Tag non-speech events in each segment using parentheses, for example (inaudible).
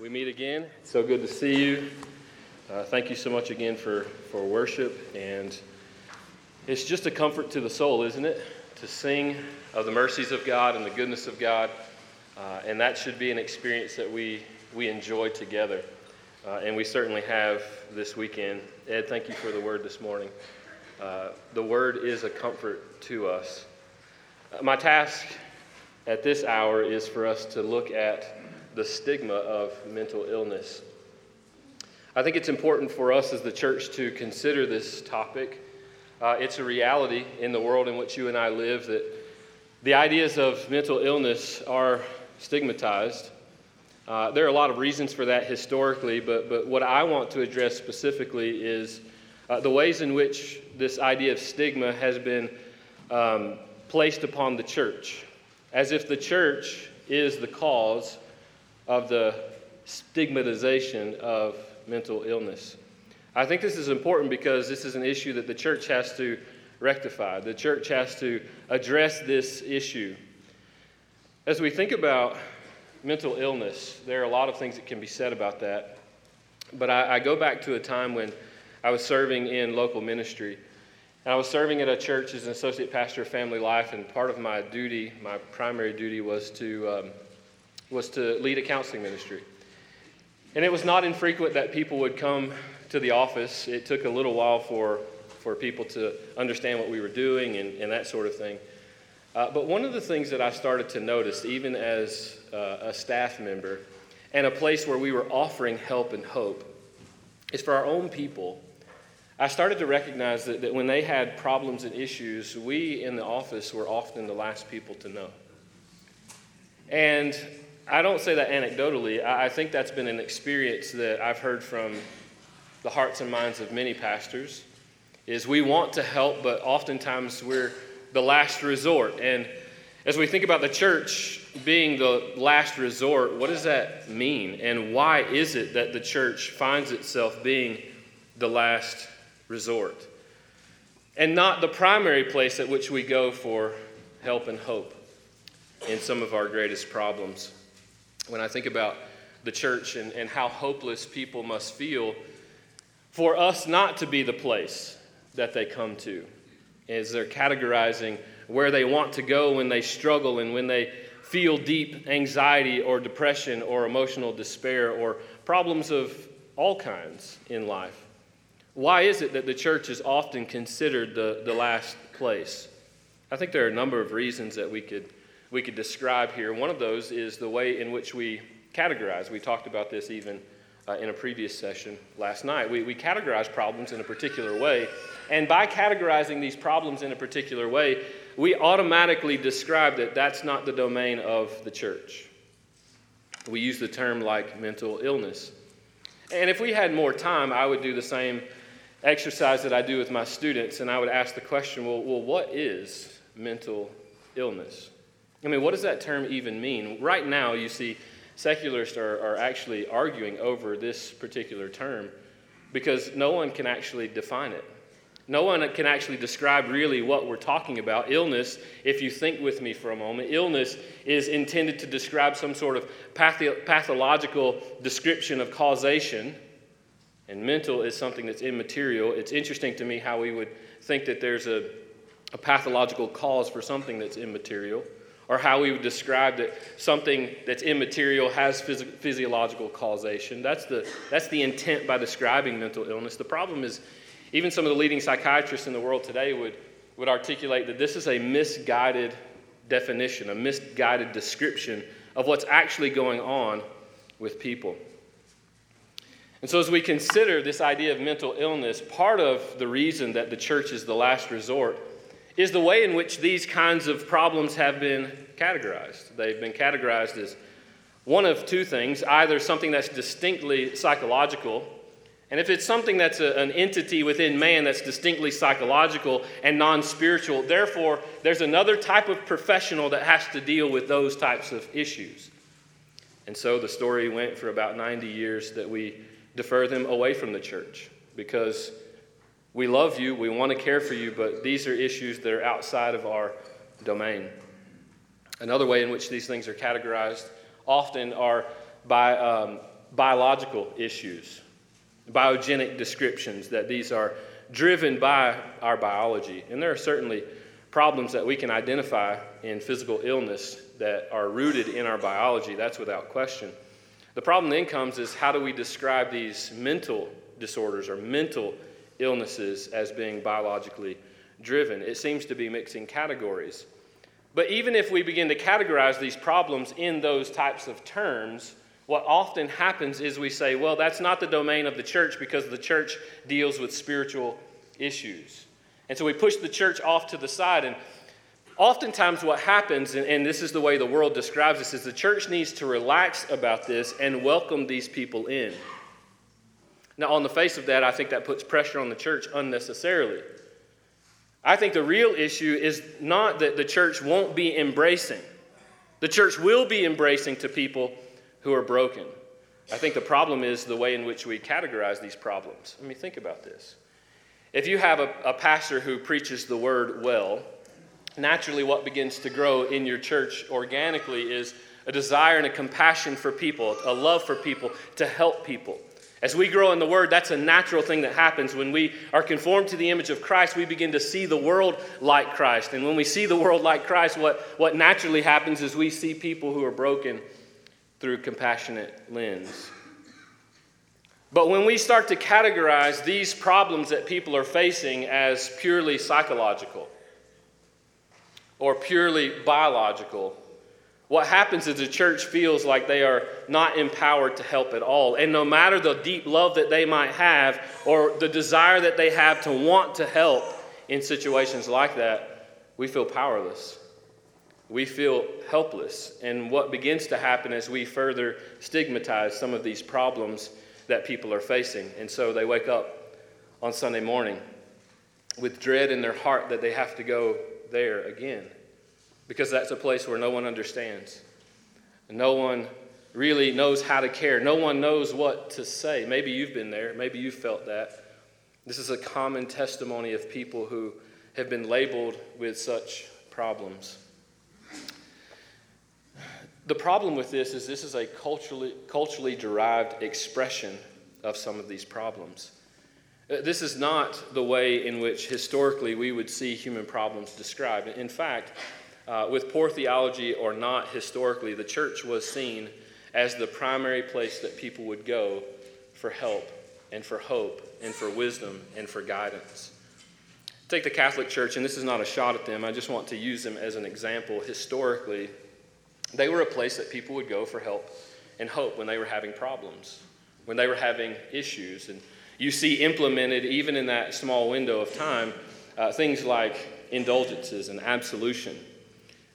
we meet again. It's so good to see you. Uh, thank you so much again for, for worship. And it's just a comfort to the soul, isn't it? To sing of the mercies of God and the goodness of God. Uh, and that should be an experience that we, we enjoy together. Uh, and we certainly have this weekend. Ed, thank you for the word this morning. Uh, the word is a comfort to us. Uh, my task at this hour is for us to look at the stigma of mental illness. I think it's important for us as the church to consider this topic. Uh, it's a reality in the world in which you and I live that the ideas of mental illness are stigmatized. Uh, there are a lot of reasons for that historically, but, but what I want to address specifically is uh, the ways in which this idea of stigma has been um, placed upon the church, as if the church is the cause of the stigmatization of mental illness. I think this is important because this is an issue that the church has to rectify. The church has to address this issue. As we think about mental illness, there are a lot of things that can be said about that. But I, I go back to a time when I was serving in local ministry. And I was serving at a church as an associate pastor of family life, and part of my duty, my primary duty, was to um, was to lead a counseling ministry. And it was not infrequent that people would come to the office. It took a little while for, for people to understand what we were doing and, and that sort of thing. Uh, but one of the things that I started to notice, even as uh, a staff member, and a place where we were offering help and hope, is for our own people. I started to recognize that, that when they had problems and issues, we in the office were often the last people to know. And I don't say that anecdotally. I think that's been an experience that I've heard from the hearts and minds of many pastors is we want to help, but oftentimes we're the last resort. And as we think about the church being the last resort, what does that mean? And why is it that the church finds itself being the last resort? And not the primary place at which we go for help and hope in some of our greatest problems when I think about the church and, and how hopeless people must feel for us not to be the place that they come to as they're categorizing where they want to go when they struggle and when they feel deep anxiety or depression or emotional despair or problems of all kinds in life. Why is it that the church is often considered the, the last place? I think there are a number of reasons that we could we could describe here. One of those is the way in which we categorize. We talked about this even uh, in a previous session last night. We, we categorize problems in a particular way, and by categorizing these problems in a particular way, we automatically describe that that's not the domain of the church. We use the term like mental illness. And if we had more time, I would do the same exercise that I do with my students, and I would ask the question well, well what is mental illness? I mean, what does that term even mean? Right now, you see, secularists are, are actually arguing over this particular term because no one can actually define it. No one can actually describe really what we're talking about. Illness, if you think with me for a moment, illness is intended to describe some sort of pathological description of causation, and mental is something that's immaterial. It's interesting to me how we would think that there's a, a pathological cause for something that's immaterial or how we would describe that something that's immaterial has phys- physiological causation. That's the, that's the intent by describing mental illness. The problem is, even some of the leading psychiatrists in the world today would, would articulate that this is a misguided definition, a misguided description of what's actually going on with people. And so, as we consider this idea of mental illness, part of the reason that the church is the last resort is the way in which these kinds of problems have been categorized. They've been categorized as one of two things either something that's distinctly psychological, and if it's something that's a, an entity within man that's distinctly psychological and non spiritual, therefore, there's another type of professional that has to deal with those types of issues. And so the story went for about 90 years that we defer them away from the church because we love you, we want to care for you, but these are issues that are outside of our domain. Another way in which these things are categorized often are by um, biological issues, biogenic descriptions, that these are driven by our biology. And there are certainly problems that we can identify in physical illness that are rooted in our biology. That's without question. The problem then comes is how do we describe these mental disorders or mental illnesses as being biologically driven? It seems to be mixing categories. But even if we begin to categorize these problems in those types of terms, what often happens is we say, well, that's not the domain of the church because the church deals with spiritual issues. And so we push the church off to the side. And oftentimes, what happens, and, and this is the way the world describes this, is the church needs to relax about this and welcome these people in. Now, on the face of that, I think that puts pressure on the church unnecessarily. I think the real issue is not that the church won't be embracing. The church will be embracing to people who are broken. I think the problem is the way in which we categorize these problems. I mean, think about this. If you have a, a pastor who preaches the word well, naturally what begins to grow in your church organically is a desire and a compassion for people, a love for people, to help people. As we grow in the Word, that's a natural thing that happens. When we are conformed to the image of Christ, we begin to see the world like Christ. And when we see the world like Christ, what, what naturally happens is we see people who are broken through compassionate lens. But when we start to categorize these problems that people are facing as purely psychological or purely biological, what happens is the church feels like they are not empowered to help at all. And no matter the deep love that they might have or the desire that they have to want to help in situations like that, we feel powerless. We feel helpless. And what begins to happen is we further stigmatize some of these problems that people are facing. And so they wake up on Sunday morning with dread in their heart that they have to go there again because that's a place where no one understands. No one really knows how to care. No one knows what to say. Maybe you've been there. Maybe you've felt that. This is a common testimony of people who have been labeled with such problems. The problem with this is this is a culturally, culturally derived expression of some of these problems. Uh, this is not the way in which historically we would see human problems described. In fact, uh, with poor theology or not historically, the church was seen as the primary place that people would go for help and for hope and for wisdom and for guidance. Take the Catholic Church, and this is not a shot at them, I just want to use them as an example. Historically, they were a place that people would go for help and hope when they were having problems, when they were having issues. And you see implemented, even in that small window of time, uh, things like indulgences and absolution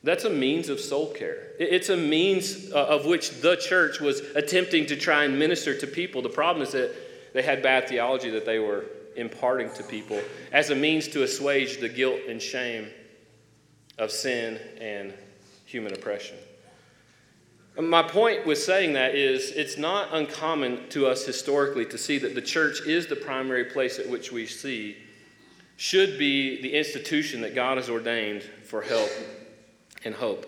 that's a means of soul care. It's a means uh, of which the church was attempting to try and minister to people. The problem is that they had bad theology that they were imparting to people as a means to assuage the guilt and shame of sin and human oppression. My point with saying that is it's not uncommon to us historically to see that the church is the primary place at which we see should be the institution that God has ordained for help and hope.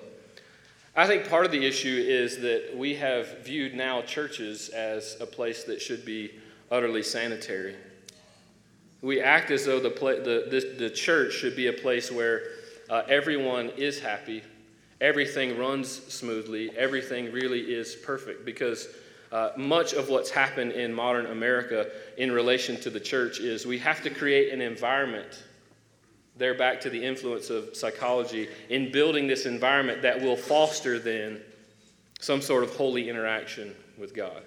I think part of the issue is that we have viewed now churches as a place that should be utterly sanitary. We act as though the, the, the, the church should be a place where uh, everyone is happy, everything runs smoothly, everything really is perfect. Because uh, much of what's happened in modern America in relation to the church is we have to create an environment there back to the influence of psychology in building this environment that will foster then some sort of holy interaction with God.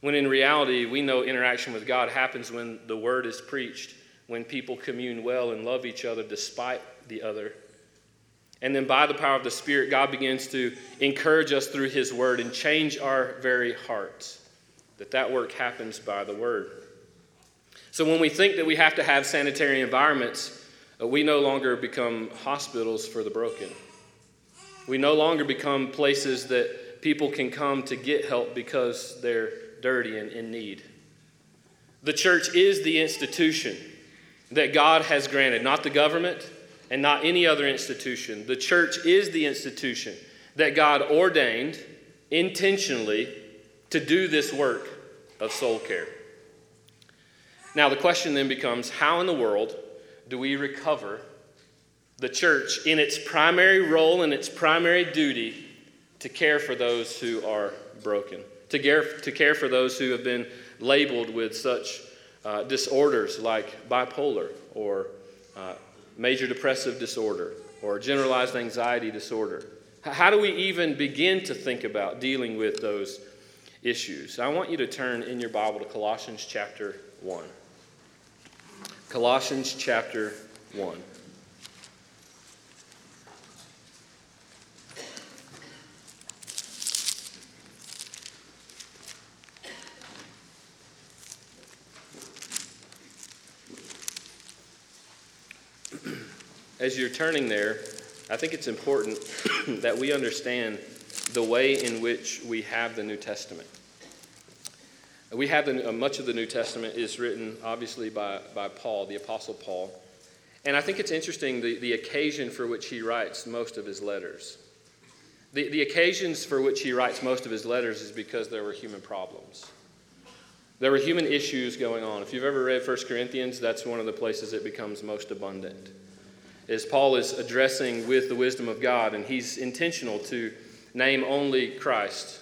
When in reality, we know interaction with God happens when the word is preached, when people commune well and love each other despite the other. And then by the power of the Spirit, God begins to encourage us through His word and change our very hearts. That that work happens by the word. So when we think that we have to have sanitary environments, Uh, we no longer become hospitals for the broken. We no longer become places that people can come to get help because they're dirty and in need. The church is the institution that God has granted, not the government and not any other institution. The church is the institution that God ordained intentionally to do this work of soul care. Now, the question then becomes how in the world do we recover the church in its primary role and its primary duty to care for those who are broken, to care, to care for those who have been labeled with such uh, disorders like bipolar or uh, major depressive disorder or generalized anxiety disorder. How do we even begin to think about dealing with those issues? I want you to turn in your Bible to Colossians chapter 1. Colossians chapter 1. As you're turning there, I think it's important (coughs) that we understand the way in which we have the New Testament. We have the, uh, much of the New Testament is written, obviously, by, by Paul, the Apostle Paul. And I think it's interesting the, the occasion for which he writes most of his letters. The, the occasions for which he writes most of his letters is because there were human problems. There were human issues going on. If you've ever read 1 Corinthians, that's one of the places it becomes most abundant. As Paul is addressing with the wisdom of God, and he's intentional to name only Christ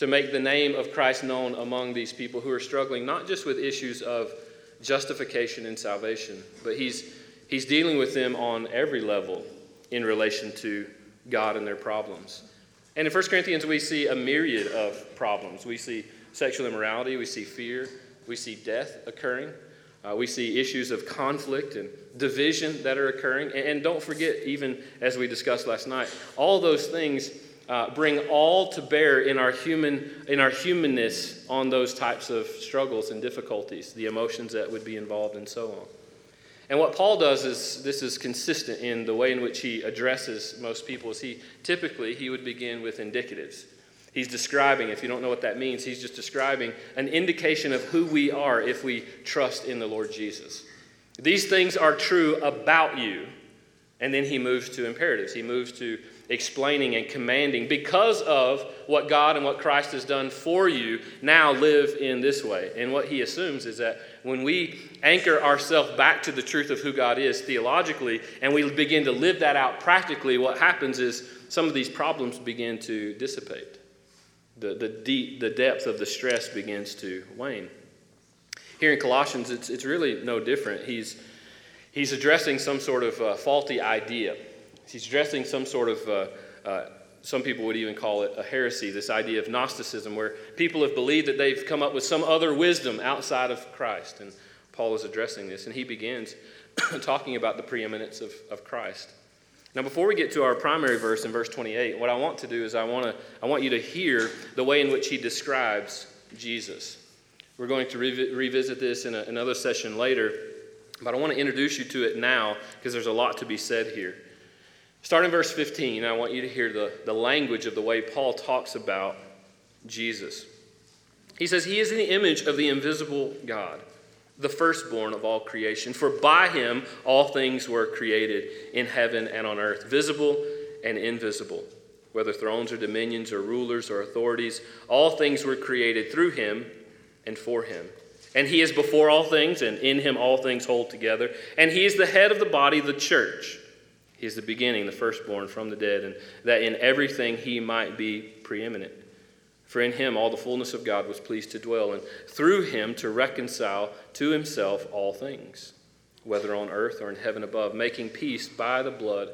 to make the name of Christ known among these people who are struggling not just with issues of justification and salvation, but he's, he's dealing with them on every level in relation to God and their problems. And in 1 Corinthians, we see a myriad of problems. We see sexual immorality, we see fear, we see death occurring, uh, we see issues of conflict and division that are occurring. And, and don't forget, even as we discussed last night, all those things uh, bring all to bear in our human in our humanness on those types of struggles and difficulties, the emotions that would be involved, and so on. And what Paul does is this is consistent in the way in which he addresses most people. Is he typically he would begin with indicatives. He's describing, if you don't know what that means, he's just describing an indication of who we are if we trust in the Lord Jesus. These things are true about you. And then he moves to imperatives. He moves to explaining and commanding because of what God and what Christ has done for you, now live in this way. And what he assumes is that when we anchor ourselves back to the truth of who God is theologically and we begin to live that out practically, what happens is some of these problems begin to dissipate. The, the, deep, the depth of the stress begins to wane. Here in Colossians, it's, it's really no different. He's, he's addressing some sort of uh, faulty idea He's addressing some sort of, uh, uh, some people would even call it a heresy, this idea of Gnosticism, where people have believed that they've come up with some other wisdom outside of Christ. And Paul is addressing this, and he begins (coughs) talking about the preeminence of, of Christ. Now, before we get to our primary verse in verse 28, what I want to do is I, want to, I want you to hear the way in which he describes Jesus. We're going to revi- revisit this in a, another session later, but I want to introduce you to it now because there's a lot to be said here. Start in verse 15. I want you to hear the, the language of the way Paul talks about Jesus. He says, He is the image of the invisible God, the firstborn of all creation. For by him all things were created in heaven and on earth, visible and invisible. Whether thrones or dominions or rulers or authorities, all things were created through him and for him. And he is before all things, and in him all things hold together. And he is the head of the body, the church. He is the beginning, the firstborn from the dead, and that in everything he might be preeminent. For in him all the fullness of God was pleased to dwell, and through him to reconcile to himself all things, whether on earth or in heaven above, making peace by the blood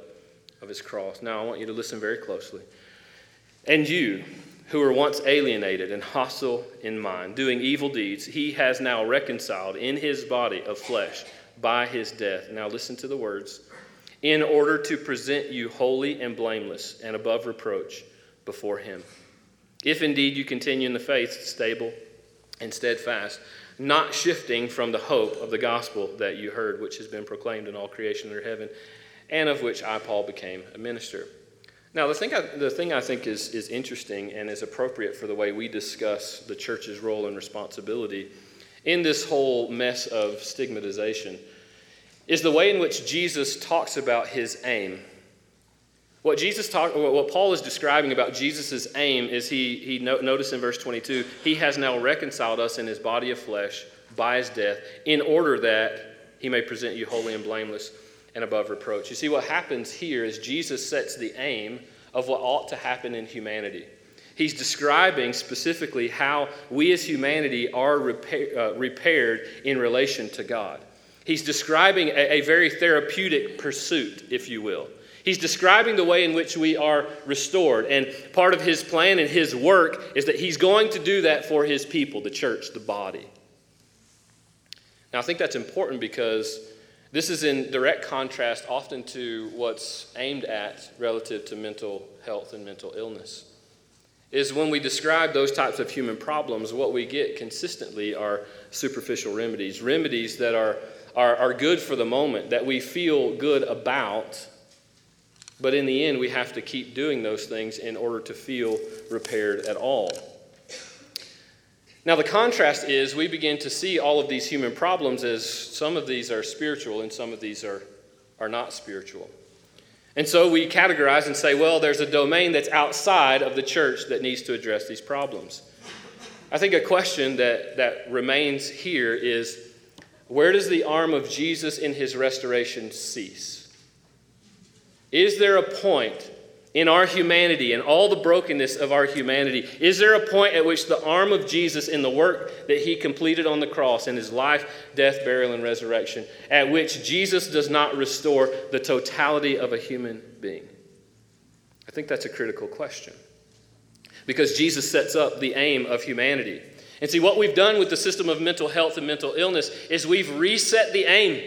of his cross. Now I want you to listen very closely. And you, who were once alienated and hostile in mind, doing evil deeds, he has now reconciled in his body of flesh by his death. Now listen to the words in order to present you holy and blameless and above reproach before Him. If indeed you continue in the faith, stable and steadfast, not shifting from the hope of the gospel that you heard, which has been proclaimed in all creation under heaven, and of which I, Paul, became a minister. Now, the thing I, the thing I think is, is interesting and is appropriate for the way we discuss the church's role and responsibility in this whole mess of stigmatization is the way in which Jesus talks about his aim. What Jesus talk, what Paul is describing about Jesus' aim is he, he notice in verse 22, he has now reconciled us in his body of flesh by his death in order that he may present you holy and blameless and above reproach. You see, what happens here is Jesus sets the aim of what ought to happen in humanity. He's describing specifically how we as humanity are repair, uh, repaired in relation to God. He's describing a, a very therapeutic pursuit, if you will. He's describing the way in which we are restored. And part of his plan and his work is that he's going to do that for his people, the church, the body. Now, I think that's important because this is in direct contrast often to what's aimed at relative to mental health and mental illness. Is when we describe those types of human problems, what we get consistently are superficial remedies, remedies that are, are, are good for the moment, that we feel good about, but in the end, we have to keep doing those things in order to feel repaired at all. Now, the contrast is we begin to see all of these human problems as some of these are spiritual and some of these are, are not spiritual. And so we categorize and say, well, there's a domain that's outside of the church that needs to address these problems. I think a question that, that remains here is where does the arm of Jesus in his restoration cease? Is there a point in our humanity and all the brokenness of our humanity, is there a point at which the arm of Jesus in the work that he completed on the cross in his life, death, burial, and resurrection, at which Jesus does not restore the totality of a human being? I think that's a critical question. Because Jesus sets up the aim of humanity. And see, what we've done with the system of mental health and mental illness is we've reset the aim.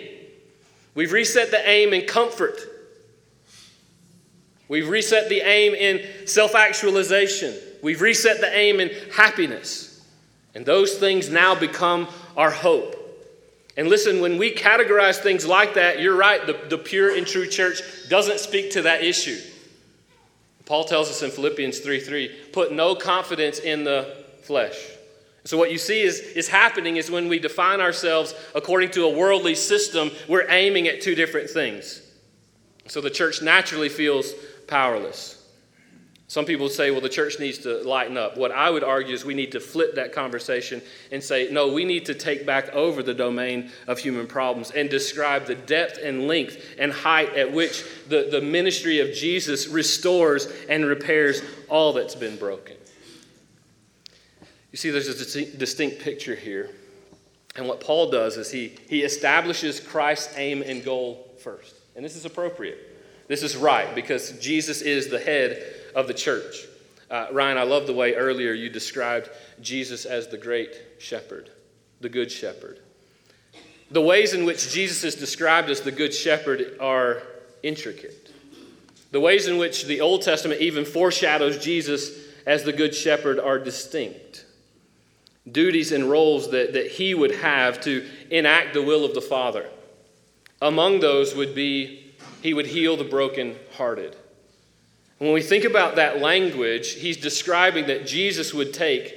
We've reset the aim in comfort. We've reset the aim in self actualization. We've reset the aim in happiness. And those things now become our hope. And listen, when we categorize things like that, you're right, the, the pure and true church doesn't speak to that issue. Paul tells us in Philippians 3 3, put no confidence in the flesh. So, what you see is, is happening is when we define ourselves according to a worldly system, we're aiming at two different things. So, the church naturally feels powerless. Some people say, well, the church needs to lighten up. What I would argue is we need to flip that conversation and say, no, we need to take back over the domain of human problems and describe the depth and length and height at which the, the ministry of Jesus restores and repairs all that's been broken. See, there's a distinct picture here. And what Paul does is he, he establishes Christ's aim and goal first. And this is appropriate. This is right because Jesus is the head of the church. Uh, Ryan, I love the way earlier you described Jesus as the great shepherd, the good shepherd. The ways in which Jesus is described as the good shepherd are intricate. The ways in which the Old Testament even foreshadows Jesus as the good shepherd are distinct. Duties and roles that, that he would have to enact the will of the Father. Among those would be he would heal the brokenhearted. When we think about that language, he's describing that Jesus would take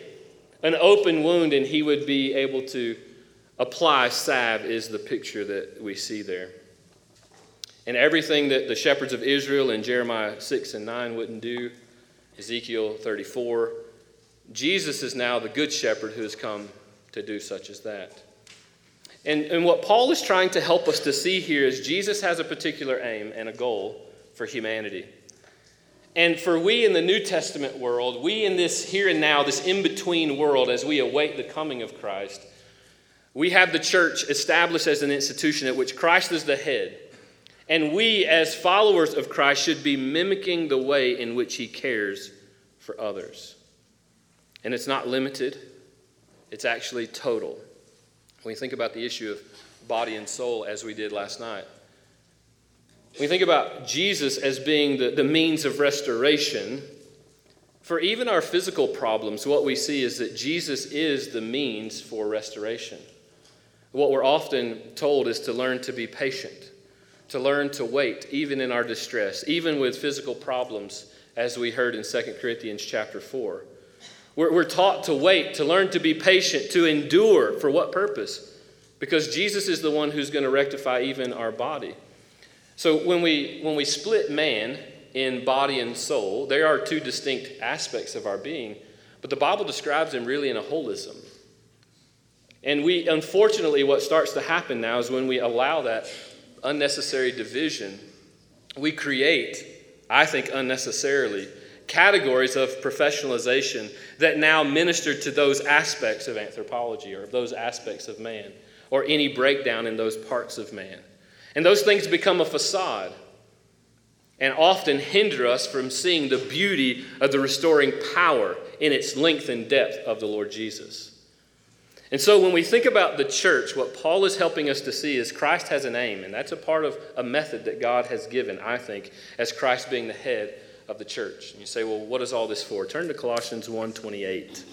an open wound and he would be able to apply salve, is the picture that we see there. And everything that the shepherds of Israel in Jeremiah 6 and 9 wouldn't do, Ezekiel 34, Jesus is now the good shepherd who has come to do such as that. And, and what Paul is trying to help us to see here is Jesus has a particular aim and a goal for humanity. And for we in the New Testament world, we in this here and now, this in between world, as we await the coming of Christ, we have the church established as an institution at which Christ is the head. And we, as followers of Christ, should be mimicking the way in which he cares for others. And it's not limited, it's actually total. When we think about the issue of body and soul, as we did last night, we think about Jesus as being the, the means of restoration. For even our physical problems, what we see is that Jesus is the means for restoration. What we're often told is to learn to be patient, to learn to wait, even in our distress, even with physical problems, as we heard in 2 Corinthians chapter 4. We're, we're taught to wait, to learn to be patient, to endure. For what purpose? Because Jesus is the one who's going to rectify even our body. So when we, when we split man in body and soul. They are two distinct aspects of our being, but the Bible describes them really in a holism. And we, unfortunately, what starts to happen now is when we allow that unnecessary division, we create, I think unnecessarily, categories of professionalization that now minister to those aspects of anthropology or those aspects of man or any breakdown in those parts of man. And those things become a facade and often hinder us from seeing the beauty of the restoring power in its length and depth of the Lord Jesus. And so when we think about the church, what Paul is helping us to see is Christ has an aim, and that's a part of a method that God has given, I think, as Christ being the head of the church. And you say, well, what is all this for? Turn to Colossians 1:28.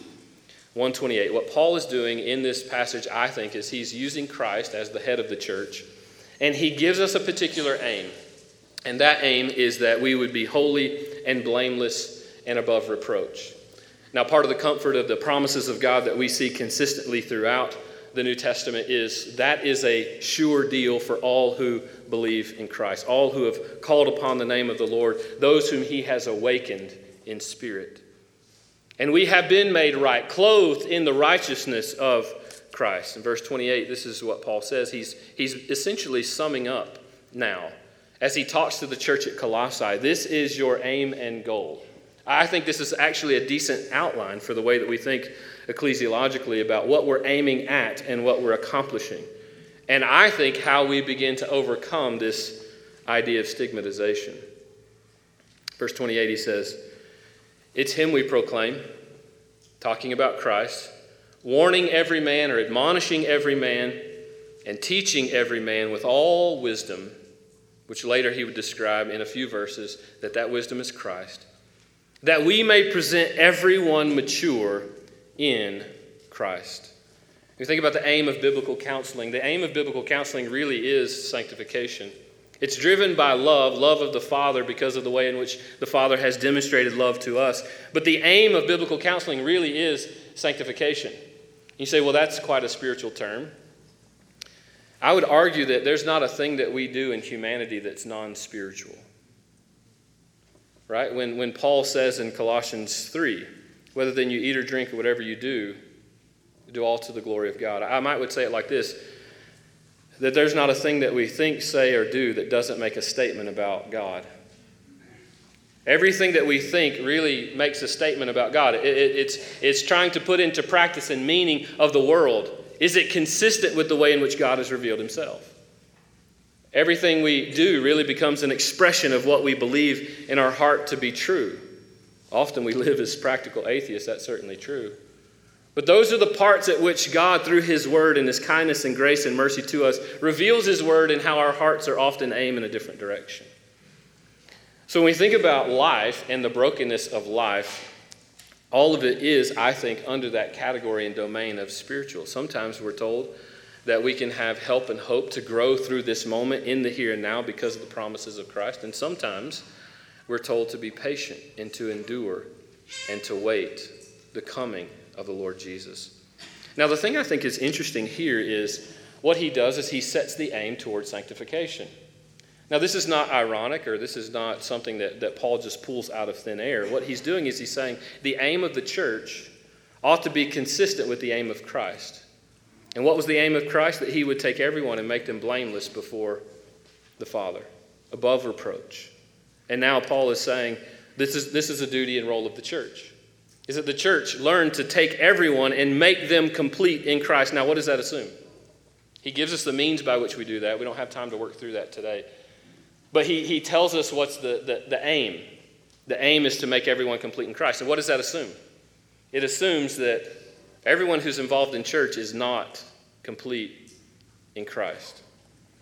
128. What Paul is doing in this passage, I think, is he's using Christ as the head of the church, and he gives us a particular aim. And that aim is that we would be holy and blameless and above reproach. Now, part of the comfort of the promises of God that we see consistently throughout the New Testament is that is a sure deal for all who believe in Christ, all who have called upon the name of the Lord, those whom he has awakened in spirit. And we have been made right, clothed in the righteousness of Christ. In verse 28, this is what Paul says. He's, he's essentially summing up now as he talks to the church at Colossae. This is your aim and goal. I think this is actually a decent outline for the way that we think ecclesiologically about what we're aiming at and what we're accomplishing. And I think how we begin to overcome this idea of stigmatization. Verse 28, he says, It's him we proclaim, talking about Christ, warning every man or admonishing every man and teaching every man with all wisdom, which later he would describe in a few verses that that wisdom is Christ that we may present everyone mature in Christ. You think about the aim of biblical counseling. The aim of biblical counseling really is sanctification. It's driven by love, love of the Father, because of the way in which the Father has demonstrated love to us. But the aim of biblical counseling really is sanctification. You say, well, that's quite a spiritual term. I would argue that there's not a thing that we do in humanity that's non spiritual right? When, when Paul says in Colossians 3, whether then you eat or drink or whatever you do, do all to the glory of God. I might would say it like this that there's not a thing that we think, say, or do that doesn't make a statement about God. Everything that we think really makes a statement about God. It, it, it's, it's trying to put into practice and meaning of the world. Is it consistent with the way in which God has revealed himself? Everything we do really becomes an expression of what we believe in our heart to be true. Often we live as practical atheists, that's certainly true. But those are the parts at which God, through His Word and His kindness and grace and mercy to us, reveals His Word and how our hearts are often aimed in a different direction. So when we think about life and the brokenness of life, all of it is, I think, under that category and domain of spiritual. Sometimes we're told that we can have help and hope to grow through this moment in the here and now because of the promises of Christ. And sometimes we're told to be patient and to endure and to wait the coming of the Lord Jesus. Now, the thing I think is interesting here is what he does is he sets the aim towards sanctification. Now, this is not ironic or this is not something that, that Paul just pulls out of thin air. What he's doing is he's saying the aim of the church ought to be consistent with the aim of Christ. And what was the aim of Christ? That he would take everyone and make them blameless before the Father, above reproach. And now Paul is saying this is, this is a duty and role of the church. Is that the church learn to take everyone and make them complete in Christ. Now, what does that assume? He gives us the means by which we do that. We don't have time to work through that today. But he, he tells us what's the, the, the aim. The aim is to make everyone complete in Christ. And what does that assume? It assumes that Everyone who's involved in church is not complete in Christ.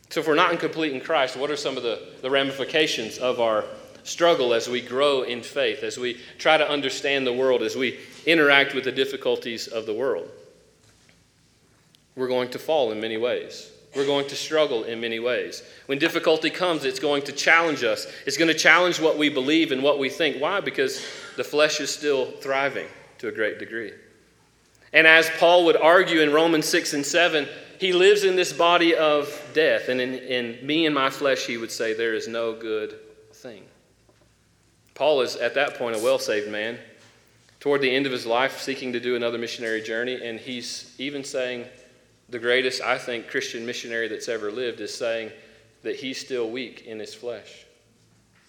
So, if we're not complete in Christ, what are some of the, the ramifications of our struggle as we grow in faith, as we try to understand the world, as we interact with the difficulties of the world? We're going to fall in many ways. We're going to struggle in many ways. When difficulty comes, it's going to challenge us. It's going to challenge what we believe and what we think. Why? Because the flesh is still thriving to a great degree. And as Paul would argue in Romans 6 and 7, he lives in this body of death. And in, in me and my flesh, he would say, there is no good thing. Paul is at that point a well saved man, toward the end of his life, seeking to do another missionary journey, and he's even saying, the greatest, I think, Christian missionary that's ever lived is saying that he's still weak in his flesh.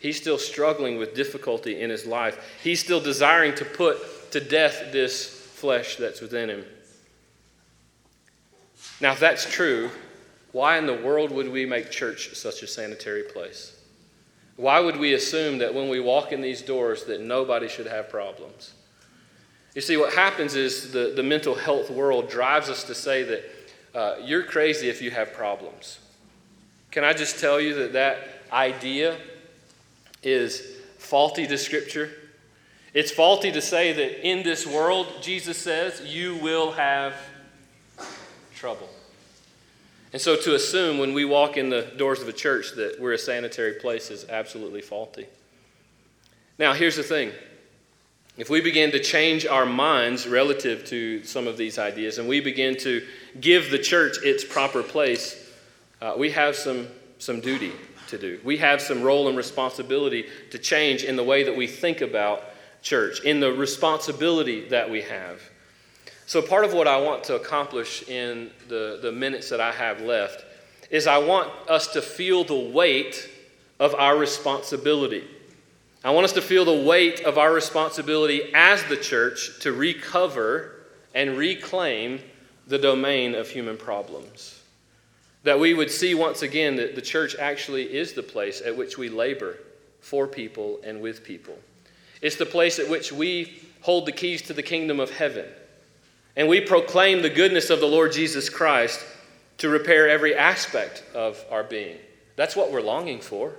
He's still struggling with difficulty in his life. He's still desiring to put to death this flesh that's within him. Now, if that's true, why in the world would we make church such a sanitary place? Why would we assume that when we walk in these doors that nobody should have problems? You see, what happens is the, the mental health world drives us to say that uh, you're crazy if you have problems. Can I just tell you that that idea is faulty to Scripture? It's faulty to say that in this world, Jesus says, you will have trouble. And so to assume when we walk in the doors of a church that we're a sanitary place is absolutely faulty. Now, here's the thing. If we begin to change our minds relative to some of these ideas and we begin to give the church its proper place, uh, we have some, some duty to do. We have some role and responsibility to change in the way that we think about church, in the responsibility that we have. So, part of what I want to accomplish in the, the minutes that I have left is I want us to feel the weight of our responsibility. I want us to feel the weight of our responsibility as the church to recover and reclaim the domain of human problems. That we would see once again that the church actually is the place at which we labor for people and with people. It's the place at which we hold the keys to the kingdom of heaven and we proclaim the goodness of the Lord Jesus Christ to repair every aspect of our being. That's what we're longing for.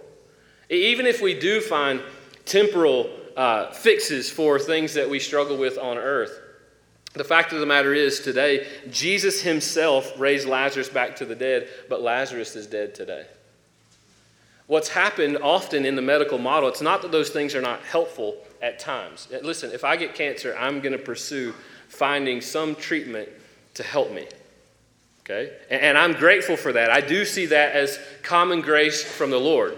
Even if we do find temporal uh, fixes for things that we struggle with on earth, the fact of the matter is, today, Jesus himself raised Lazarus back to the dead, but Lazarus is dead today. What's happened often in the medical model, it's not that those things are not helpful at times. Uh, listen, if I get cancer, I'm going to pursue finding some treatment to help me. Okay? And I'm grateful for that. I do see that as common grace from the Lord.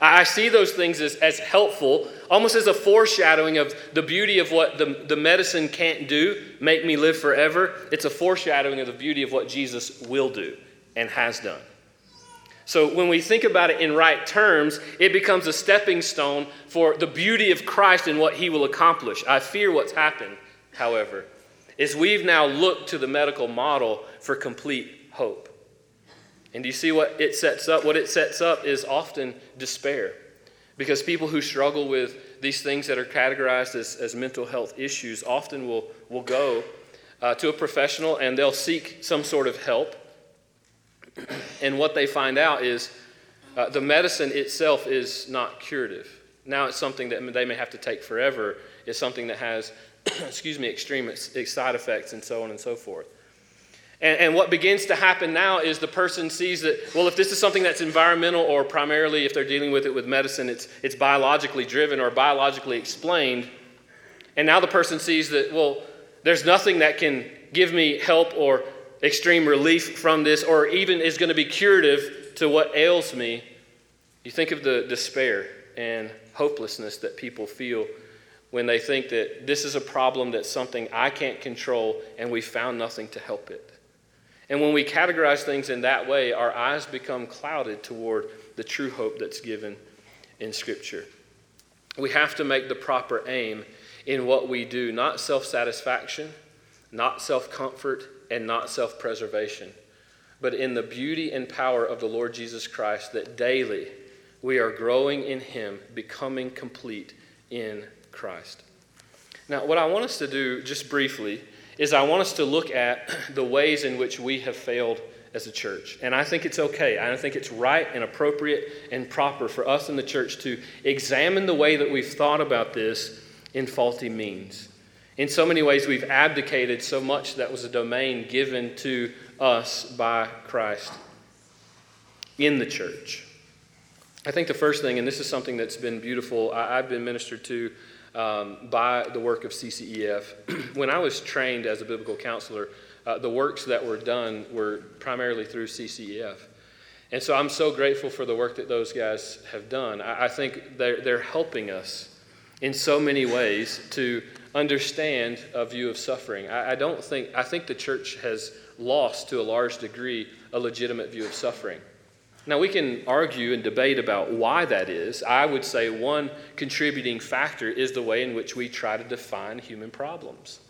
I see those things as, as helpful, almost as a foreshadowing of the beauty of what the, the medicine can't do, make me live forever. It's a foreshadowing of the beauty of what Jesus will do and has done. So when we think about it in right terms, it becomes a stepping stone for the beauty of Christ and what he will accomplish. I fear what's happened, however, is we've now looked to the medical model for complete hope. And do you see what it sets up? What it sets up is often despair. Because people who struggle with these things that are categorized as, as mental health issues often will, will go uh, to a professional and they'll seek some sort of help. And what they find out is uh, the medicine itself is not curative. Now it's something that they may have to take forever. It's something that has (clears throat) excuse me, extreme side effects and so on and so forth. And, and, what begins to happen now is the person sees that, well, if this is something that's environmental or primarily if they're dealing with it with medicine, it's, it's biologically driven or biologically explained. And now the person sees that, well, there's nothing that can give me help or extreme relief from this or even is going to be curative to what ails me. You think of the despair and hopelessness that people feel when they think that this is a problem that's something I can't control and we found nothing to help it. And when we categorize things in that way, our eyes become clouded toward the true hope that's given in Scripture. We have to make the proper aim in what we do, not self satisfaction, not self comfort, and not self preservation, but in the beauty and power of the Lord Jesus Christ that daily we are growing in Him, becoming complete in Christ. Now, what I want us to do, just briefly, is I want us to look at (clears throat) the ways in which we have failed as a church. And I think it's okay. I think it's right and appropriate and proper for us in the church to examine the way that we've thought about this in faulty means. In so many ways, we've abdicated so much that was a domain given to us by Christ in the church. I think the first thing, and this is something that's been beautiful, I, have been ministered to um, by the work of CCEF. (clears throat) when I was trained as a biblical counselor, uh, the works that were done were primarily through CCEF. And so I'm so grateful for the work that those guys have done. I, I think they're, they're helping us in so many ways to understand a view of suffering. I, I, don't think, I think the church has lost to a large degree a legitimate view of suffering. Now, we can argue and debate about why that is. I would say one contributing factor is the way in which we try to define human problems.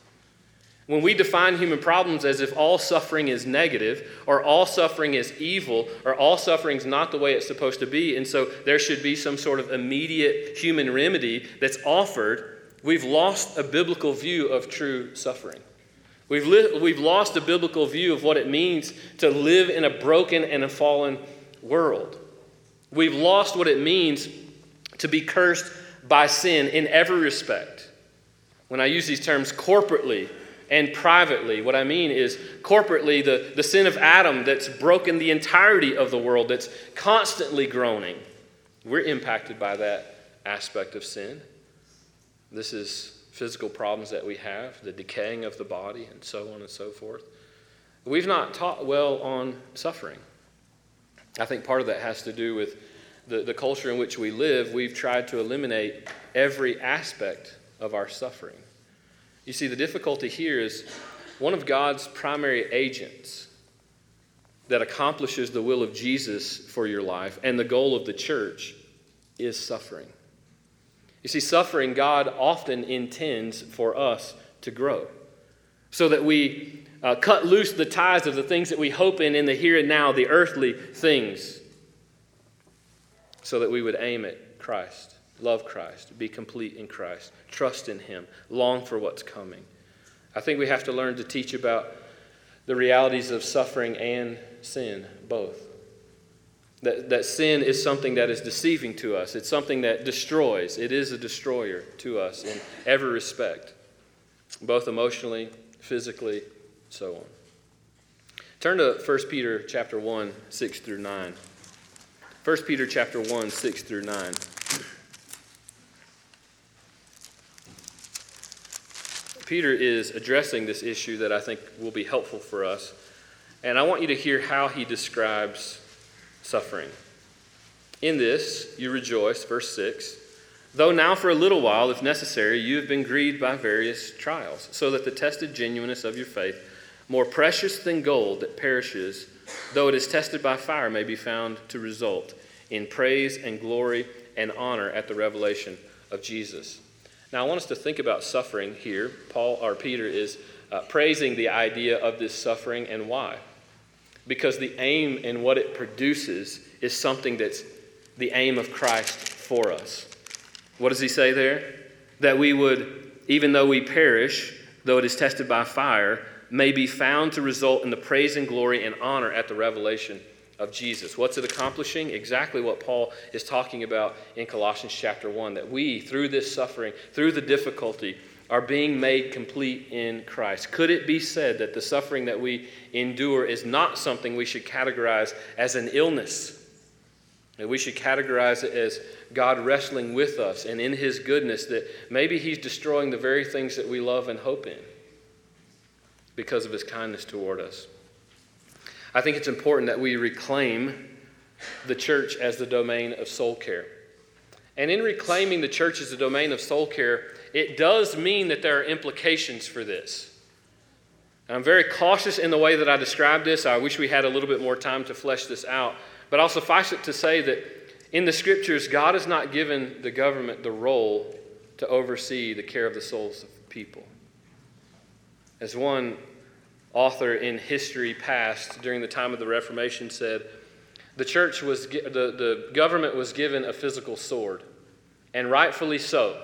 When we define human problems as if all suffering is negative, or all suffering is evil, or all suffering is not the way it's supposed to be, and so there should be some sort of immediate human remedy that's offered, we've lost a biblical view of true suffering. We've, li- we've lost a biblical view of what it means to live in a broken and a fallen world. We've lost what it means to be cursed by sin in every respect. When I use these terms corporately, and privately. What I mean is, corporately, the, the sin of Adam that's broken the entirety of the world, that's constantly groaning. We're impacted by that aspect of sin. This is physical problems that we have, the decaying of the body, and so on and so forth. We've not taught well on suffering. I think part of that has to do with the, the culture in which we live. We've tried to eliminate every aspect of our suffering. You see, the difficulty here is one of God's primary agents that accomplishes the will of Jesus for your life and the goal of the church is suffering. You see, suffering God often intends for us to grow so that we uh, cut loose the ties of the things that we hope in in the here and now, the earthly things, so that we would aim at Christ. Love Christ, be complete in Christ, trust in Him, long for what's coming. I think we have to learn to teach about the realities of suffering and sin, both. That, that sin is something that is deceiving to us, it's something that destroys. It is a destroyer to us in every respect, both emotionally, physically, so on. Turn to 1 Peter chapter 1, 6 through 9. 1 Peter chapter 1, 6 through 9. Peter is addressing this issue that I think will be helpful for us. And I want you to hear how he describes suffering. In this, you rejoice, verse 6, though now for a little while, if necessary, you have been grieved by various trials, so that the tested genuineness of your faith, more precious than gold that perishes, though it is tested by fire, may be found to result in praise and glory and honor at the revelation of Jesus. Now, I want us to think about suffering here. Paul or Peter is uh, praising the idea of this suffering and why. Because the aim and what it produces is something that's the aim of Christ for us. What does he say there? That we would, even though we perish, though it is tested by fire, may be found to result in the praise and glory and honor at the revelation of Jesus. What's it accomplishing? Exactly what Paul is talking about in Colossians chapter 1 that we, through this suffering, through the difficulty, are being made complete in Christ. Could it be said that the suffering that we endure is not something we should categorize as an illness? That we should categorize it as God wrestling with us and in His goodness, that maybe He's destroying the very things that we love and hope in because of His kindness toward us. I think it's important that we reclaim the church as the domain of soul care. And in reclaiming the church as the domain of soul care, it does mean that there are implications for this. I'm very cautious in the way that I describe this. I wish we had a little bit more time to flesh this out. But I'll suffice it to say that in the scriptures, God has not given the government the role to oversee the care of the souls of people. As one author in history past during the time of the Reformation said, the church was, the, the government was given a physical sword, and rightfully so.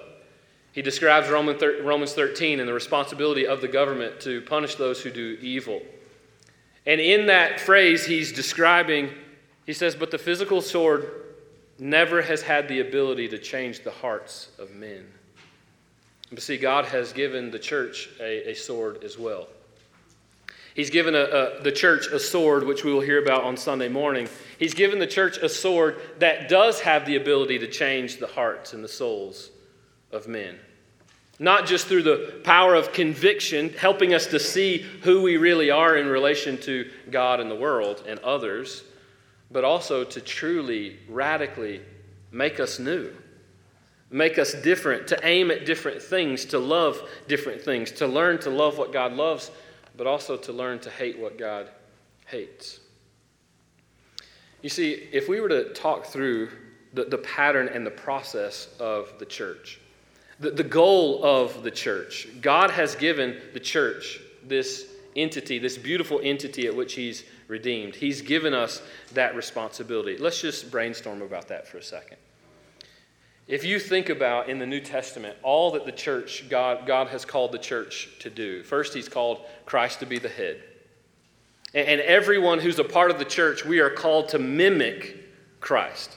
He describes Romans 13 and the responsibility of the government to punish those who do evil. And in that phrase, he's describing, he says, but the physical sword never has had the ability to change the hearts of men. But see, God has given the church a, a sword as well. He's given a, a, the church a sword, which we will hear about on Sunday morning. He's given the church a sword that does have the ability to change the hearts and the souls of men. Not just through the power of conviction, helping us to see who we really are in relation to God and the world and others, but also to truly, radically make us new make us different, to aim at different things, to love different things, to learn to love what God loves, but also to learn to hate what God hates. You see, if we were to talk through the, the pattern and the process of the church, the, the goal of the church, God has given the church this entity, this beautiful entity at which He's redeemed. He's given us that responsibility. Let's just brainstorm about that for a second. If you think about in the New Testament all that the church, God, God has called the church to do, first, He's called Christ to be the head. And, and everyone who's a part of the church, we are called to mimic Christ.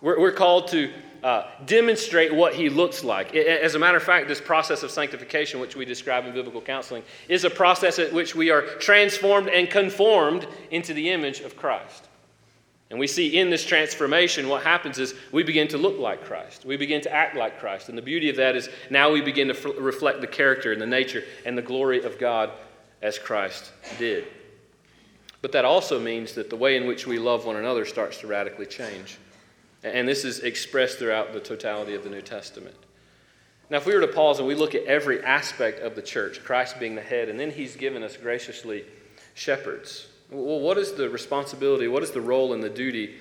We're, we're called to uh, demonstrate what he looks like. As a matter of fact, this process of sanctification, which we describe in biblical counseling, is a process at which we are transformed and conformed into the image of Christ. And we see in this transformation, what happens is we begin to look like Christ. We begin to act like Christ. And the beauty of that is now we begin to f- reflect the character and the nature and the glory of God as Christ did. But that also means that the way in which we love one another starts to radically change. And this is expressed throughout the totality of the New Testament. Now, if we were to pause and we look at every aspect of the church, Christ being the head, and then he's given us graciously shepherds. Well, what is the responsibility, what is the role and the duty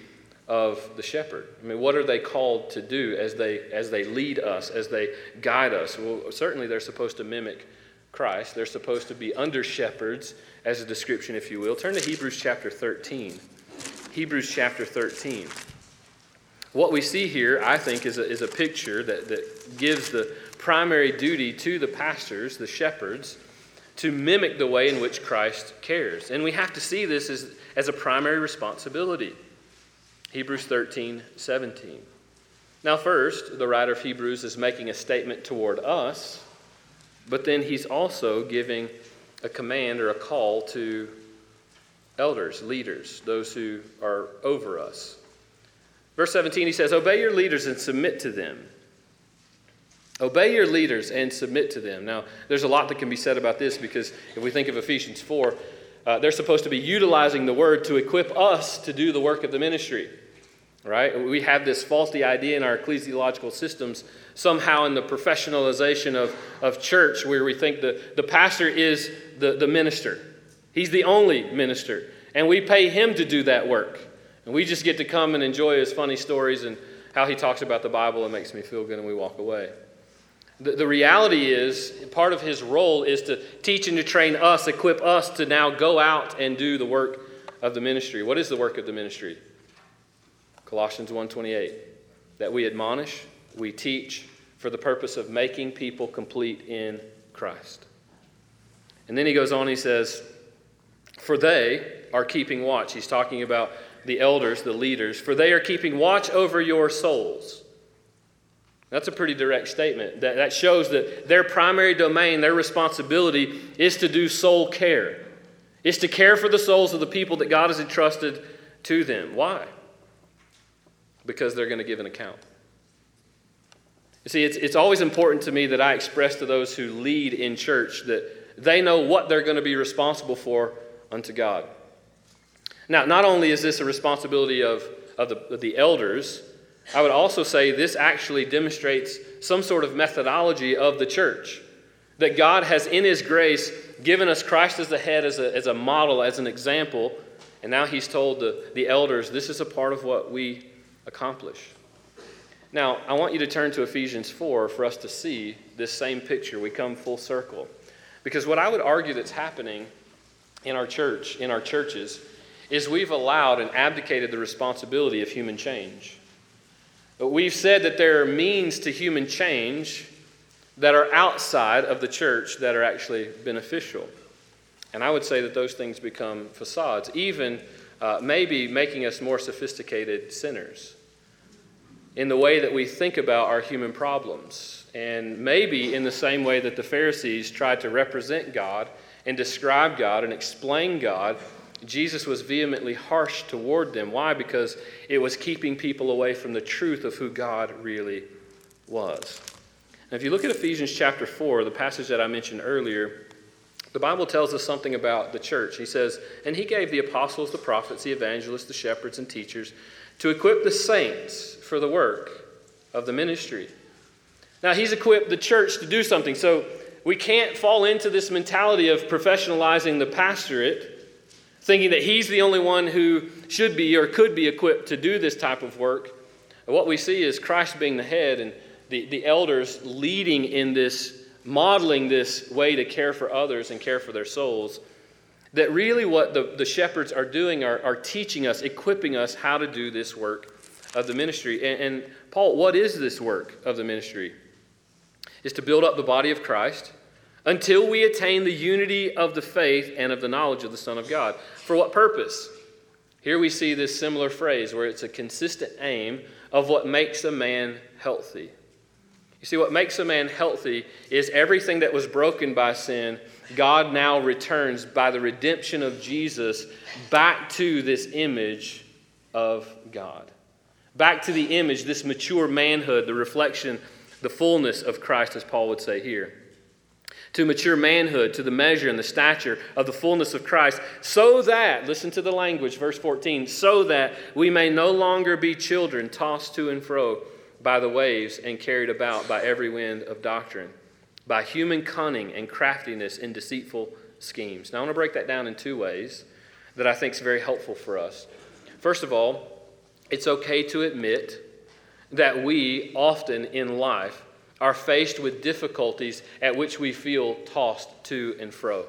of the shepherd? I mean, what are they called to do as they, as they lead us, as they guide us? Well, certainly they're supposed to mimic Christ. They're supposed to be under shepherds, as a description, if you will. Turn to Hebrews chapter 13. Hebrews chapter 13. What we see here, I think, is a, is a picture that, that gives the primary duty to the pastors, the shepherds, to mimic the way in which Christ cares. And we have to see this as, as a primary responsibility. Hebrews 13, 17. Now, first, the writer of Hebrews is making a statement toward us, but then he's also giving a command or a call to elders, leaders, those who are over us. Verse 17, he says, Obey your leaders and submit to them. Obey your leaders and submit to them. Now, there's a lot that can be said about this because if we think of Ephesians 4, uh, they're supposed to be utilizing the word to equip us to do the work of the ministry. Right? We have this faulty idea in our ecclesiological systems, somehow in the professionalization of, of church, where we think the, the pastor is the, the minister. He's the only minister. And we pay him to do that work. And we just get to come and enjoy his funny stories and how he talks about the Bible and makes me feel good, and we walk away. The, the reality is, part of his role is to teach and to train us, equip us to now go out and do the work of the ministry. What is the work of the ministry? Colossians 1:28 that we admonish, we teach for the purpose of making people complete in Christ. And then he goes on he says, "For they are keeping watch." He's talking about the elders, the leaders, for they are keeping watch over your souls. That's a pretty direct statement. That, that shows that their primary domain, their responsibility, is to do soul care, is to care for the souls of the people that God has entrusted to them. Why? Because they're going to give an account. You see, it's, it's always important to me that I express to those who lead in church that they know what they're going to be responsible for unto God. Now, not only is this a responsibility of, of, the, of the elders, I would also say this actually demonstrates some sort of methodology of the church. That God has, in His grace, given us Christ as the head, as a, as a model, as an example, and now He's told the, the elders this is a part of what we accomplish. Now, I want you to turn to Ephesians 4 for us to see this same picture. We come full circle. Because what I would argue that's happening in our church, in our churches, is we've allowed and abdicated the responsibility of human change. But we've said that there are means to human change that are outside of the church that are actually beneficial. And I would say that those things become facades, even uh, maybe making us more sophisticated sinners in the way that we think about our human problems. And maybe in the same way that the Pharisees tried to represent God and describe God and explain God Jesus was vehemently harsh toward them. Why? Because it was keeping people away from the truth of who God really was. Now, if you look at Ephesians chapter 4, the passage that I mentioned earlier, the Bible tells us something about the church. He says, And he gave the apostles, the prophets, the evangelists, the shepherds, and teachers to equip the saints for the work of the ministry, Now, He's equipped the church to do something. So we can't fall into this mentality of professionalizing the pastorate, thinking that he's the only one who should be or could be equipped to do this type of work. what we see is Christ being the head and the, the elders leading in this, modeling this way to care for others and care for their souls. That really what the, the shepherds are doing are, are teaching us, equipping us how to do this work of the ministry. And, and Paul, what is this work of the ministry? is to build up the body of Christ until we attain the unity of the faith and of the knowledge of the Son of God. For what purpose? Here we see this similar phrase where it's a consistent aim of what makes a man healthy. You see, what makes a man healthy is everything that was broken by sin, God now returns by the redemption of Jesus back to this image of God. Back to the image, this mature manhood, the reflection the fullness of Christ, as Paul would say here. To mature manhood, to the measure and the stature of the fullness of Christ, so that, listen to the language, verse 14, so that we may no longer be children tossed to and fro by the waves and carried about by every wind of doctrine, by human cunning and craftiness in deceitful schemes. Now, I want to break that down in two ways that I think is very helpful for us. First of all, it's okay to admit that we often in life are faced with difficulties at which we feel tossed to and fro.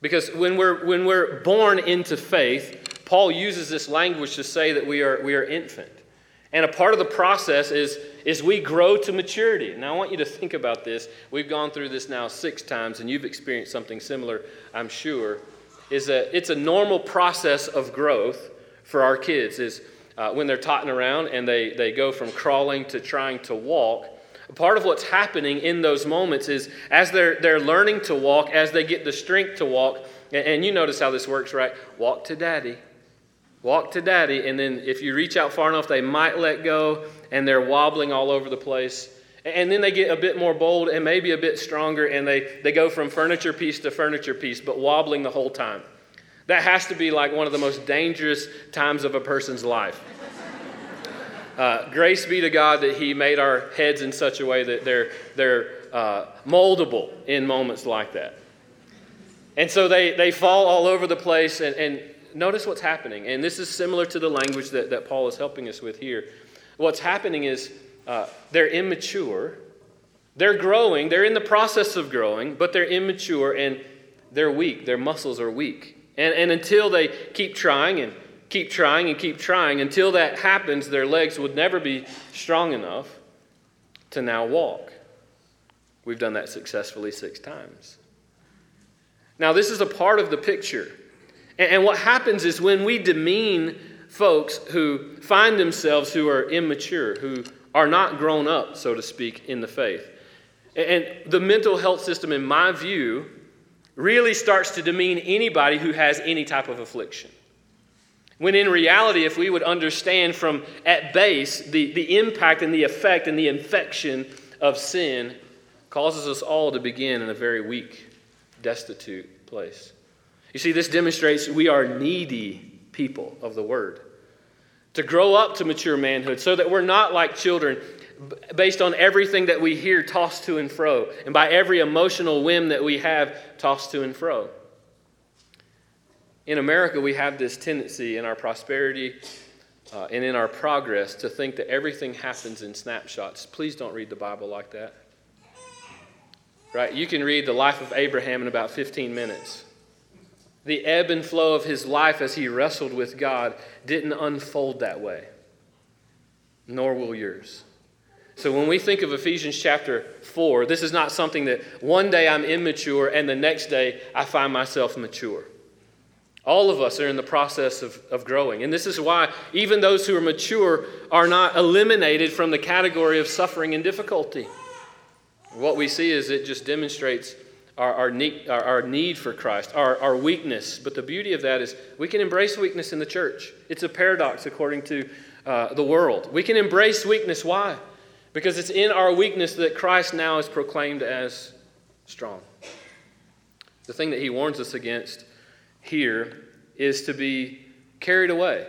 Because when we're, when we're born into faith, Paul uses this language to say that we are, we are infant. And a part of the process is, is we grow to maturity. Now, I want you to think about this. We've gone through this now six times, and you've experienced something similar, I'm sure. Is that it's a normal process of growth for our kids. Is uh, when they're totting around and they, they go from crawling to trying to walk. Part of what's happening in those moments is as they're, they're learning to walk, as they get the strength to walk, and, and you notice how this works, right? Walk to daddy. Walk to daddy. And then if you reach out far enough, they might let go and they're wobbling all over the place. And then they get a bit more bold and maybe a bit stronger, and they, they go from furniture piece to furniture piece, but wobbling the whole time. That has to be like one of the most dangerous times of a person's life. Uh, grace be to God that He made our heads in such a way that they're, they're uh, moldable in moments like that. And so they, they fall all over the place, and, and notice what's happening. And this is similar to the language that, that Paul is helping us with here. What's happening is uh, they're immature, they're growing, they're in the process of growing, but they're immature and they're weak. Their muscles are weak. And, and until they keep trying and keep trying and keep trying, until that happens, their legs would never be strong enough to now walk. We've done that successfully six times. Now, this is a part of the picture. And, what happens is when we demean folks who find themselves who are immature, who are not grown up, so to speak, in the faith. And the mental health system, in my view, really starts to demean anybody who has any type of affliction. When in reality, if we would understand from at base the, the impact and the effect and the infection of sin causes us all to begin in a very weak, destitute place. You see, this demonstrates we are needy people of the Word. To grow up to mature manhood so that we're not like children based on everything that we hear tossed to and fro, and by every emotional whim that we have tossed to and fro. In America, we have this tendency in our prosperity uh, and in our progress to think that everything happens in snapshots. Please don't read the Bible like that. Right? You can read the life of Abraham in about 15 minutes. The ebb and flow of his life as he wrestled with God didn't unfold that way, nor will yours. So when we think of Ephesians chapter 4, this is not something that one day I'm immature and the next day I find myself mature. All of us are in the process of, of growing. And this is why even those who are mature are not eliminated from the category of suffering and difficulty. What we see is it just demonstrates our, our, need, our, our need for Christ, our, our weakness. But the beauty of that is we can embrace weakness in the church. It's a paradox according to uh, the world. We can embrace weakness. Why? Because it's in our weakness that Christ now is proclaimed as strong. The thing that he warns us against here is to be carried away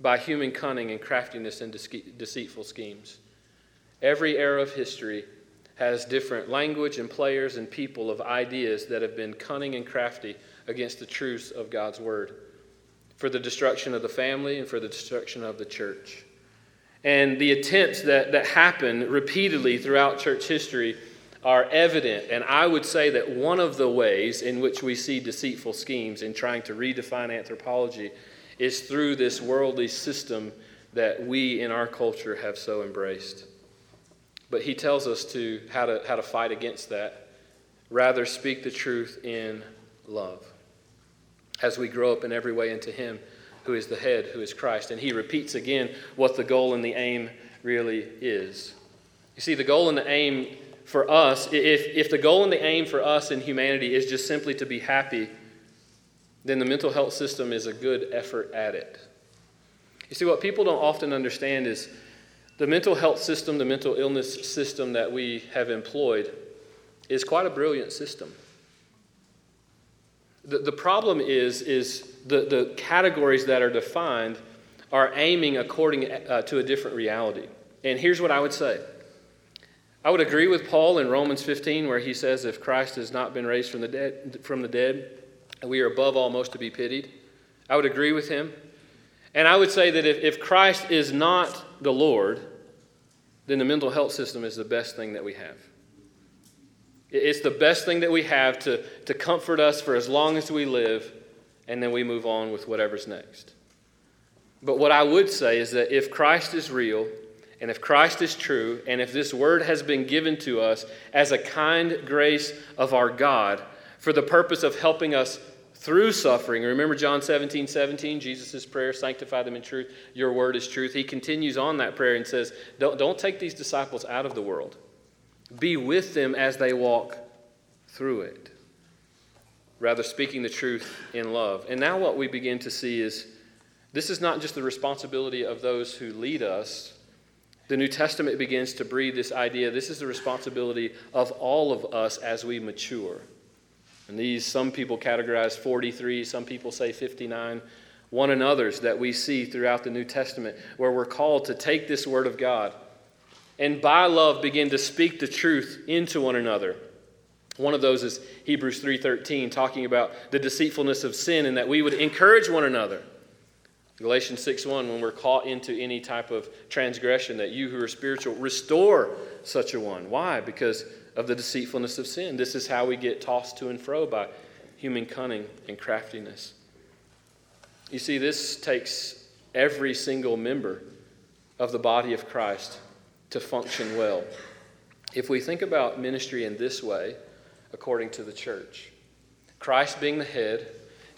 by human cunning and craftiness and deceitful schemes. Every era of history has different language and players and people of ideas that have been cunning and crafty against the truths of God's Word for the destruction of the family and for the destruction of the church. And the attempts that, that happen repeatedly throughout church history are evident. And I would say that one of the ways in which we see deceitful schemes in trying to redefine anthropology is through this worldly system that we in our culture have so embraced. But he tells us to how to how to fight against that. Rather speak the truth in love. As we grow up in every way into him who is the head, who is Christ. And he repeats again what the goal and the aim really is. You see, the goal and the aim for us, if, if the goal and the aim for us in humanity is just simply to be happy, then the mental health system is a good effort at it. You see, what people don't often understand is the mental health system, the mental illness system that we have employed, is quite a brilliant system. The, the problem is, is the, the categories that are defined are aiming according uh, to a different reality. And here's what I would say I would agree with Paul in Romans 15, where he says, If Christ has not been raised from the dead, from the dead we are above all most to be pitied. I would agree with him. And I would say that if, if Christ is not the Lord, then the mental health system is the best thing that we have. It's the best thing that we have to, to comfort us for as long as we live, and then we move on with whatever's next. But what I would say is that if Christ is real, and if Christ is true, and if this word has been given to us as a kind grace of our God for the purpose of helping us through suffering, remember John 17, 17, Jesus' prayer, sanctify them in truth, your word is truth. He continues on that prayer and says, Don't, don't take these disciples out of the world, be with them as they walk through it. Rather, speaking the truth in love. And now, what we begin to see is this is not just the responsibility of those who lead us the New Testament begins to breathe this idea this is the responsibility of all of us as we mature. And these, some people categorize 43, some people say 59, one another's that we see throughout the New Testament, where we're called to take this Word of God and by love begin to speak the truth into one another. One of those is Hebrews 3:13 talking about the deceitfulness of sin and that we would encourage one another. Galatians 6:1 when we're caught into any type of transgression that you who are spiritual restore such a one. Why? Because of the deceitfulness of sin. This is how we get tossed to and fro by human cunning and craftiness. You see this takes every single member of the body of Christ to function well. If we think about ministry in this way, according to the church, Christ being the head,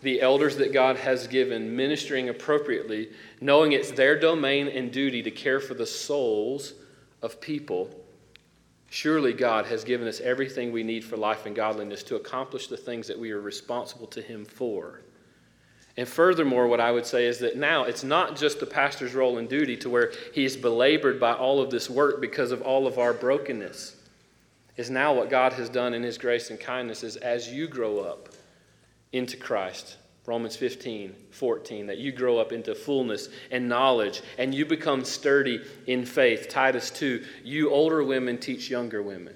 the elders that God has given ministering appropriately, knowing it's their domain and duty to care for the souls of people, surely God has given us everything we need for life and godliness to accomplish the things that we are responsible to Him for. And furthermore, what I would say is that now it's not just the pastor's role and duty to where he is belabored by all of this work because of all of our brokenness. Is now what God has done in His grace and kindness is as you grow up, into Christ. Romans 15, 14, that you grow up into fullness and knowledge and you become sturdy in faith. Titus 2, you older women teach younger women.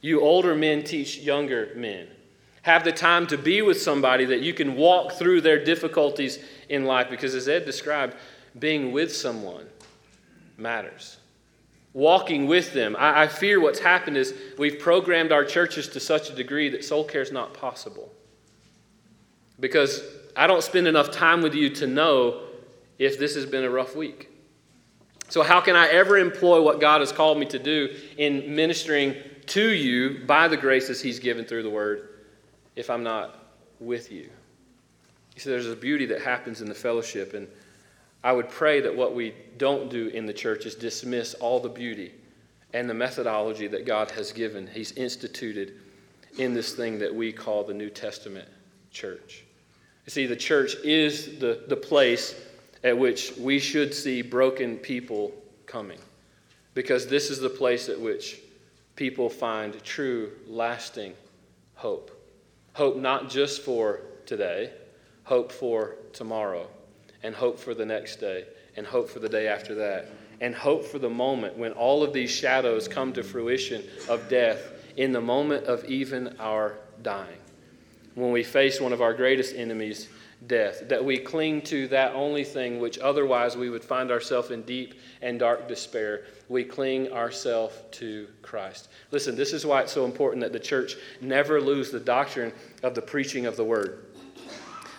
You older men teach younger men. Have the time to be with somebody that you can walk through their difficulties in life because, as Ed described, being with someone matters. Walking with them. I, I fear what's happened is we've programmed our churches to such a degree that soul care is not possible because I don't spend enough time with you to know if this has been a rough week. So, how can I ever employ what God has called me to do in ministering to you by the graces He's given through the Word if I'm not with you? You see, there's a beauty that happens in the fellowship, and I would pray that what we don't do in the church is dismiss all the beauty and the methodology that God has given, He's instituted in this thing that we call the New Testament church. You see, the church is the, the place at which we should see broken people coming. Because this is the place at which people find true, lasting hope. Hope not just for today, hope for tomorrow, and hope for the next day, and hope for the day after that, and hope for the moment when all of these shadows come to fruition of death in the moment of even our dying. When we face one of our greatest enemies, death, that we cling to that only thing which otherwise we would find ourselves in deep and dark despair. We cling ourselves to Christ. Listen, this is why it's so important that the church never lose the doctrine of the preaching of the word.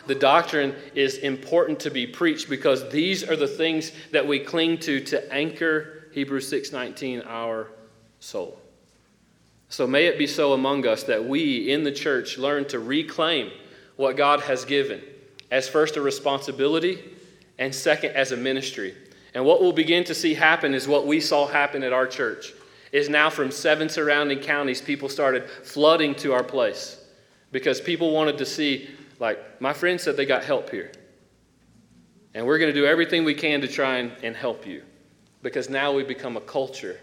The doctrine is important to be preached because these are the things that we cling to to anchor Hebrews 6:19 our soul. So may it be so among us that we in the church learn to reclaim what God has given as first a responsibility and second as a ministry. And what we'll begin to see happen is what we saw happen at our church. Is now from seven surrounding counties, people started flooding to our place because people wanted to see, like, my friend said they got help here. And we're going to do everything we can to try and, and help you because now we become a culture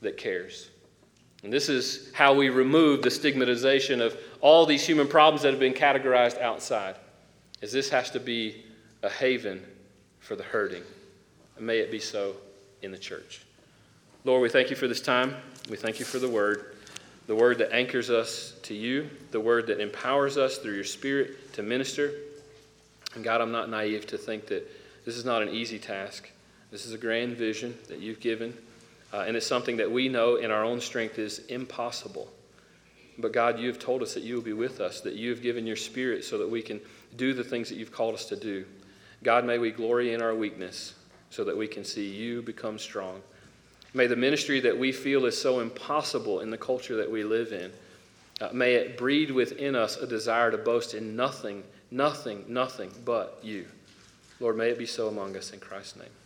that cares. And this is how we remove the stigmatization of all these human problems that have been categorized outside is this has to be a haven for the hurting. And may it be so in the church. Lord, we thank you for this time. We thank you for the word, the word that anchors us to you, the word that empowers us through your spirit to minister. And God, I'm not naive to think that this is not an easy task. This is a grand vision that you've given, uh, and it's something that we know in our own strength is impossible. But God, you have told us that you will be with us, that you have given your spirit so that we can do the things that you've called us to do. God, may we glory in our weakness so that we can see you become strong. May the ministry that we feel is so impossible in the culture that we live in, uh, may it breed within us a desire to boast in nothing, nothing, nothing but you. Lord, may it be so among us in Christ's name.